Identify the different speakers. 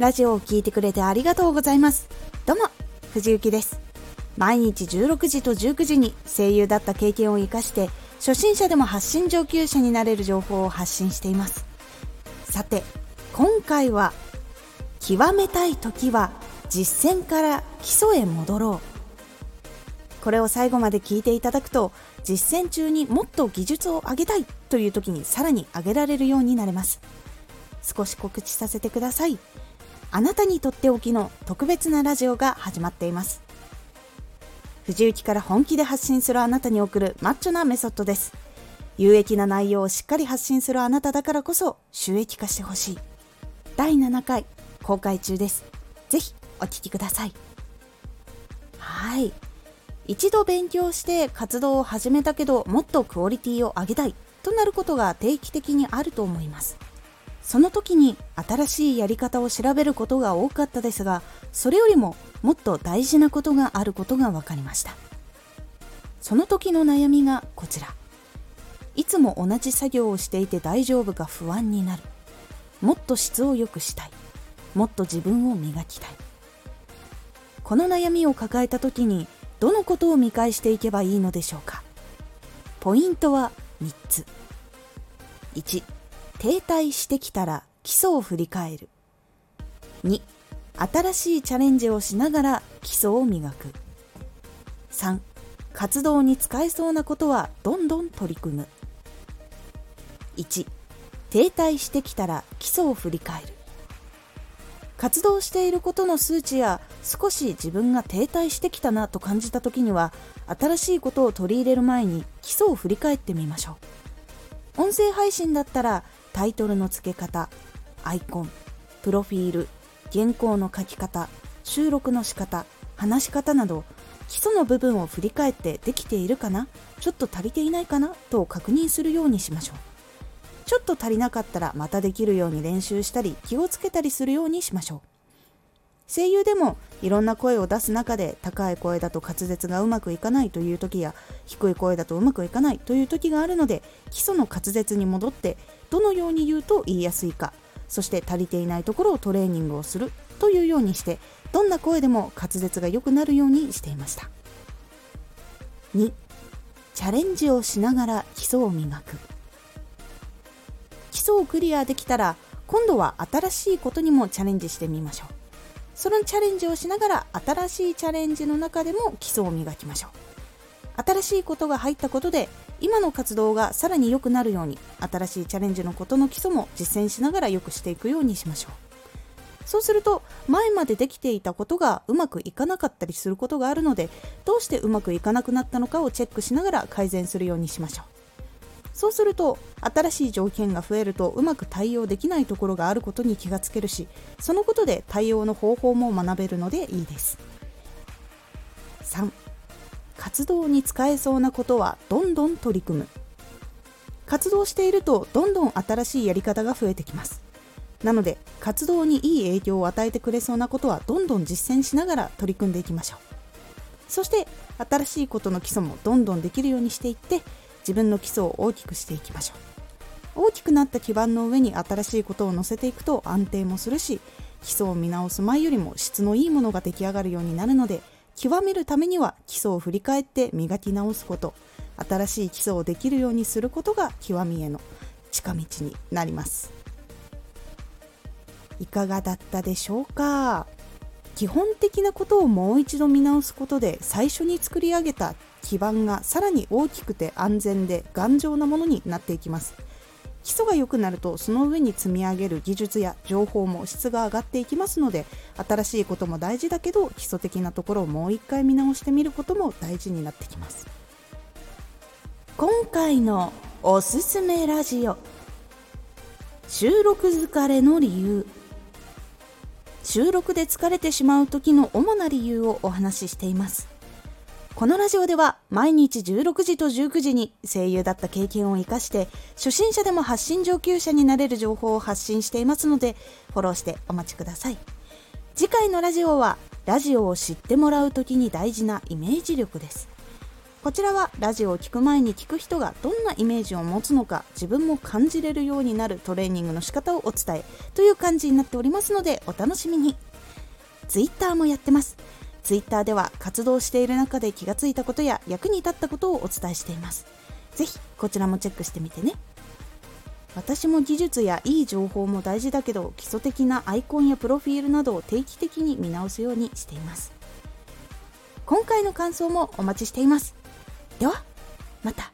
Speaker 1: ラジオを聴いてくれてありがとうございます。どうも藤幸です。毎日16時と19時に声優だった経験を生かして初心者でも発信上級者になれる情報を発信しています。さて今回は極めたい時は実践から基礎へ戻ろう。これを最後まで聞いていただくと実践中にもっと技術を上げたいという時にさらに上げられるようになれます。少し告知させてください。あなたにとっておきの特別なラジオが始まっています。藤雪から本気で発信するあなたに送るマッチョなメソッドです。有益な内容をしっかり発信するあなただからこそ収益化してほしい。第7回公開中です。ぜひお聴きください。はい。一度勉強して活動を始めたけどもっとクオリティを上げたいとなることが定期的にあると思います。その時に新しいやり方を調べることが多かったですがそれよりももっと大事なことがあることが分かりました。その時の悩みがこちら。いつも同じ作業をしていて大丈夫か不安になる。もっと質を良くしたい。もっと自分を磨きたい。この悩みを抱えた時にどのことを見返していけばいいのでしょうか。ポイントは3つ。1停滞してきたら基礎を振り返る。2新しいチャレンジをしながら基礎を磨く。3活動に使えそうなことはどんどん取り組む。1停滞してきたら基礎を振り返る。活動していることの数値や少し自分が停滞してきたなと感じた時には新しいことを取り入れる前に基礎を振り返ってみましょう。音声配信だったらタイトルの付け方アイコンプロフィール原稿の書き方収録の仕方話し方など基礎の部分を振り返ってできているかなちょっと足りていないかなと確認するようにしましょう。ちょっと足りなかったらまたできるように練習したり気をつけたりするようにしましょう。声優でもいろんな声を出す中で高い声だと滑舌がうまくいかないという時や低い声だとうまくいかないという時があるので基礎の滑舌に戻ってどのように言うと言いやすいかそして足りていないところをトレーニングをするというようにしてどんな声でも滑舌が良くなるようにしていました。2チャレンジをしながら基礎を磨く。基礎をクリアできたら今度は新しいことにもチャレンジしてみましょう。そのチャレンジをしながら新しいチャレンジの中でも基礎を磨きましょう。新しいことが入ったことで今の活動がさらに良くなるように新しいチャレンジのことの基礎も実践しながら良くしていくようにしましょう。そうすると前までできていたことがうまくいかなかったりすることがあるのでどうしてうまくいかなくなったのかをチェックしながら改善するようにしましょう。そうすると新しい条件が増えるとうまく対応できないところがあることに気がつけるしそのことで対応の方法も学べるのでいいです。3活動に使えそうなことはどんどん取り組む。活動しているとどんどん新しいやり方が増えてきます。なので活動にいい影響を与えてくれそうなことはどんどん実践しながら取り組んでいきましょう。そして新しいことの基礎もどんどんできるようにしていって自分の基礎を大きくしていきましょう。大きくなった基盤の上に新しいことを乗せていくと安定もするし基礎を見直す前よりも質のいいものが出来上がるようになるので極めるためには基礎を振り返って磨き直すこと。新しい基礎をできるようにすることが極みへの近道になります。いかがだったでしょうか？基本的なことをもう一度見直すことで最初に作り上げた基盤がさらに大きくて安全で頑丈なものになっていきます。基礎が良くなるとその上に積み上げる技術や情報も質が上がっていきますので新しいことも大事だけど基礎的なところをもう一回見直してみることも大事になってきます。今回のおすすめラジオ。収録疲れの理由。収録で疲れてしまう時の主な理由をお話ししています。このラジオでは毎日16時と19時に声優だった経験を生かして初心者でも発信上級者になれる情報を発信していますのでフォローしてお待ちください。次回のラジオはラジオを知ってもらう時に大事なイメージ力です。こちらはラジオを聞く前に聞く人がどんなイメージを持つのか自分も感じれるようになるトレーニングの仕方をお伝えという感じになっておりますのでお楽しみに。Twitter もやってます。Twitter では活動している中で気がついたことや役に立ったことをお伝えしています。ぜひこちらもチェックしてみてね。私も技術やいい情報も大事だけど基礎的なアイコンやプロフィールなどを定期的に見直すようにしています。今回の感想もお待ちしています。ではまた。